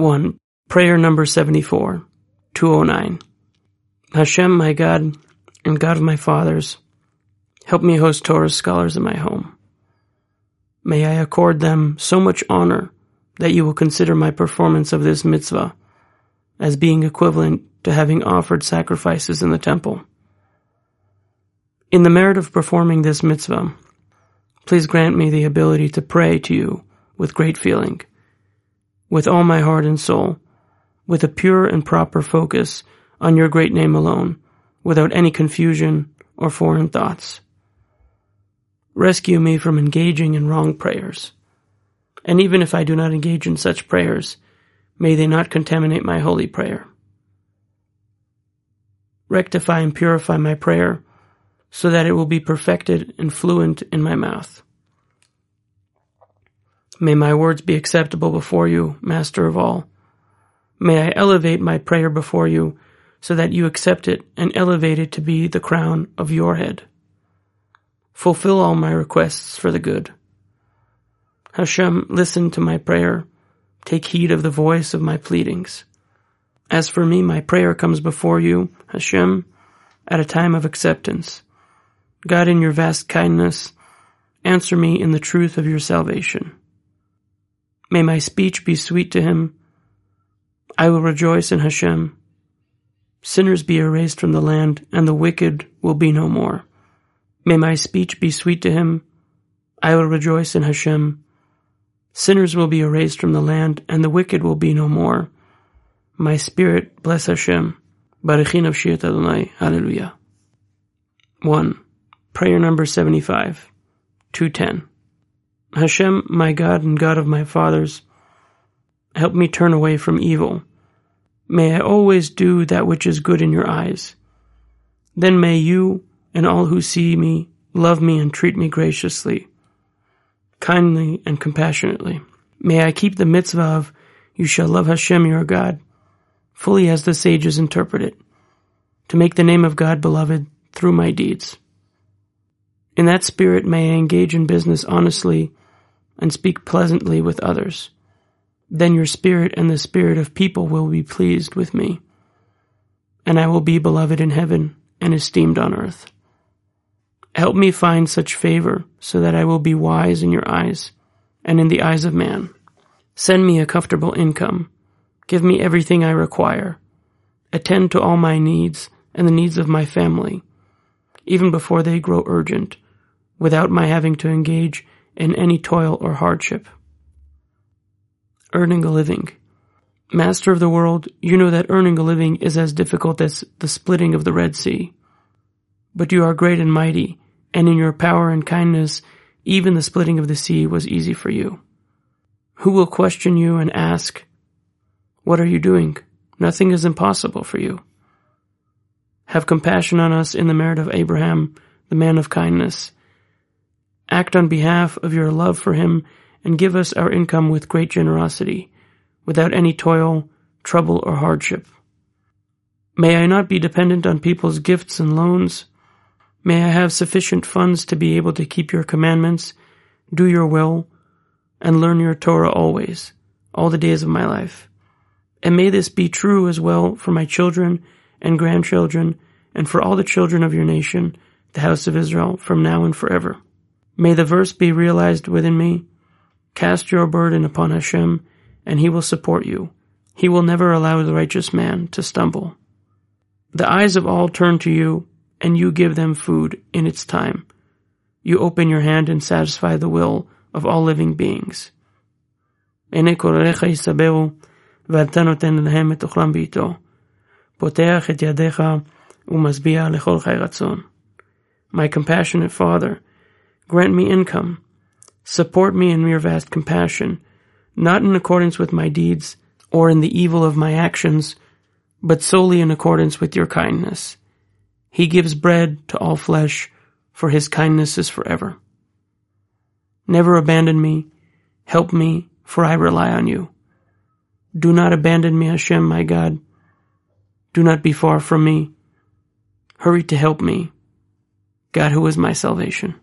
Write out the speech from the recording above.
1. Prayer number 74, 209. Hashem, my God, and God of my fathers, help me host Torah scholars in my home. May I accord them so much honor that you will consider my performance of this mitzvah as being equivalent to having offered sacrifices in the temple. In the merit of performing this mitzvah, please grant me the ability to pray to you with great feeling with all my heart and soul, with a pure and proper focus on your great name alone, without any confusion or foreign thoughts. Rescue me from engaging in wrong prayers. And even if I do not engage in such prayers, may they not contaminate my holy prayer. Rectify and purify my prayer so that it will be perfected and fluent in my mouth. May my words be acceptable before you, Master of all. May I elevate my prayer before you so that you accept it and elevate it to be the crown of your head. Fulfill all my requests for the good. Hashem, listen to my prayer. Take heed of the voice of my pleadings. As for me, my prayer comes before you, Hashem, at a time of acceptance. God, in your vast kindness, answer me in the truth of your salvation. May my speech be sweet to him. I will rejoice in Hashem. Sinners be erased from the land, and the wicked will be no more. May my speech be sweet to him. I will rejoice in Hashem. Sinners will be erased from the land, and the wicked will be no more. My spirit bless Hashem. Barchi nafshi et Adonai. Hallelujah. 1. Prayer number 75. 210. Hashem, my God and God of my fathers, help me turn away from evil. May I always do that which is good in your eyes. Then may you and all who see me love me and treat me graciously, kindly and compassionately. May I keep the mitzvah of you shall love Hashem your God, fully as the sages interpret it, to make the name of God beloved through my deeds. In that spirit may I engage in business honestly and speak pleasantly with others. Then your spirit and the spirit of people will be pleased with me, and I will be beloved in heaven and esteemed on earth. Help me find such favor so that I will be wise in your eyes and in the eyes of man. Send me a comfortable income. Give me everything I require. Attend to all my needs and the needs of my family, even before they grow urgent, without my having to engage in any toil or hardship. Earning a living. Master of the world, you know that earning a living is as difficult as the splitting of the Red Sea. But you are great and mighty, and in your power and kindness, even the splitting of the sea was easy for you. Who will question you and ask, What are you doing? Nothing is impossible for you. Have compassion on us in the merit of Abraham, the man of kindness, Act on behalf of your love for him and give us our income with great generosity, without any toil, trouble, or hardship. May I not be dependent on people's gifts and loans. May I have sufficient funds to be able to keep your commandments, do your will, and learn your Torah always, all the days of my life. And may this be true as well for my children and grandchildren and for all the children of your nation, the house of Israel, from now and forever. May the verse be realized within me. Cast your burden upon Hashem, and he will support you. He will never allow the righteous man to stumble. The eyes of all turn to you, and you give them food in its time. You open your hand and satisfy the will of all living beings. My compassionate Father, Grant me income. Support me in your vast compassion, not in accordance with my deeds or in the evil of my actions, but solely in accordance with your kindness. He gives bread to all flesh, for his kindness is forever. Never abandon me. Help me, for I rely on you. Do not abandon me, Hashem, my God. Do not be far from me. Hurry to help me, God who is my salvation.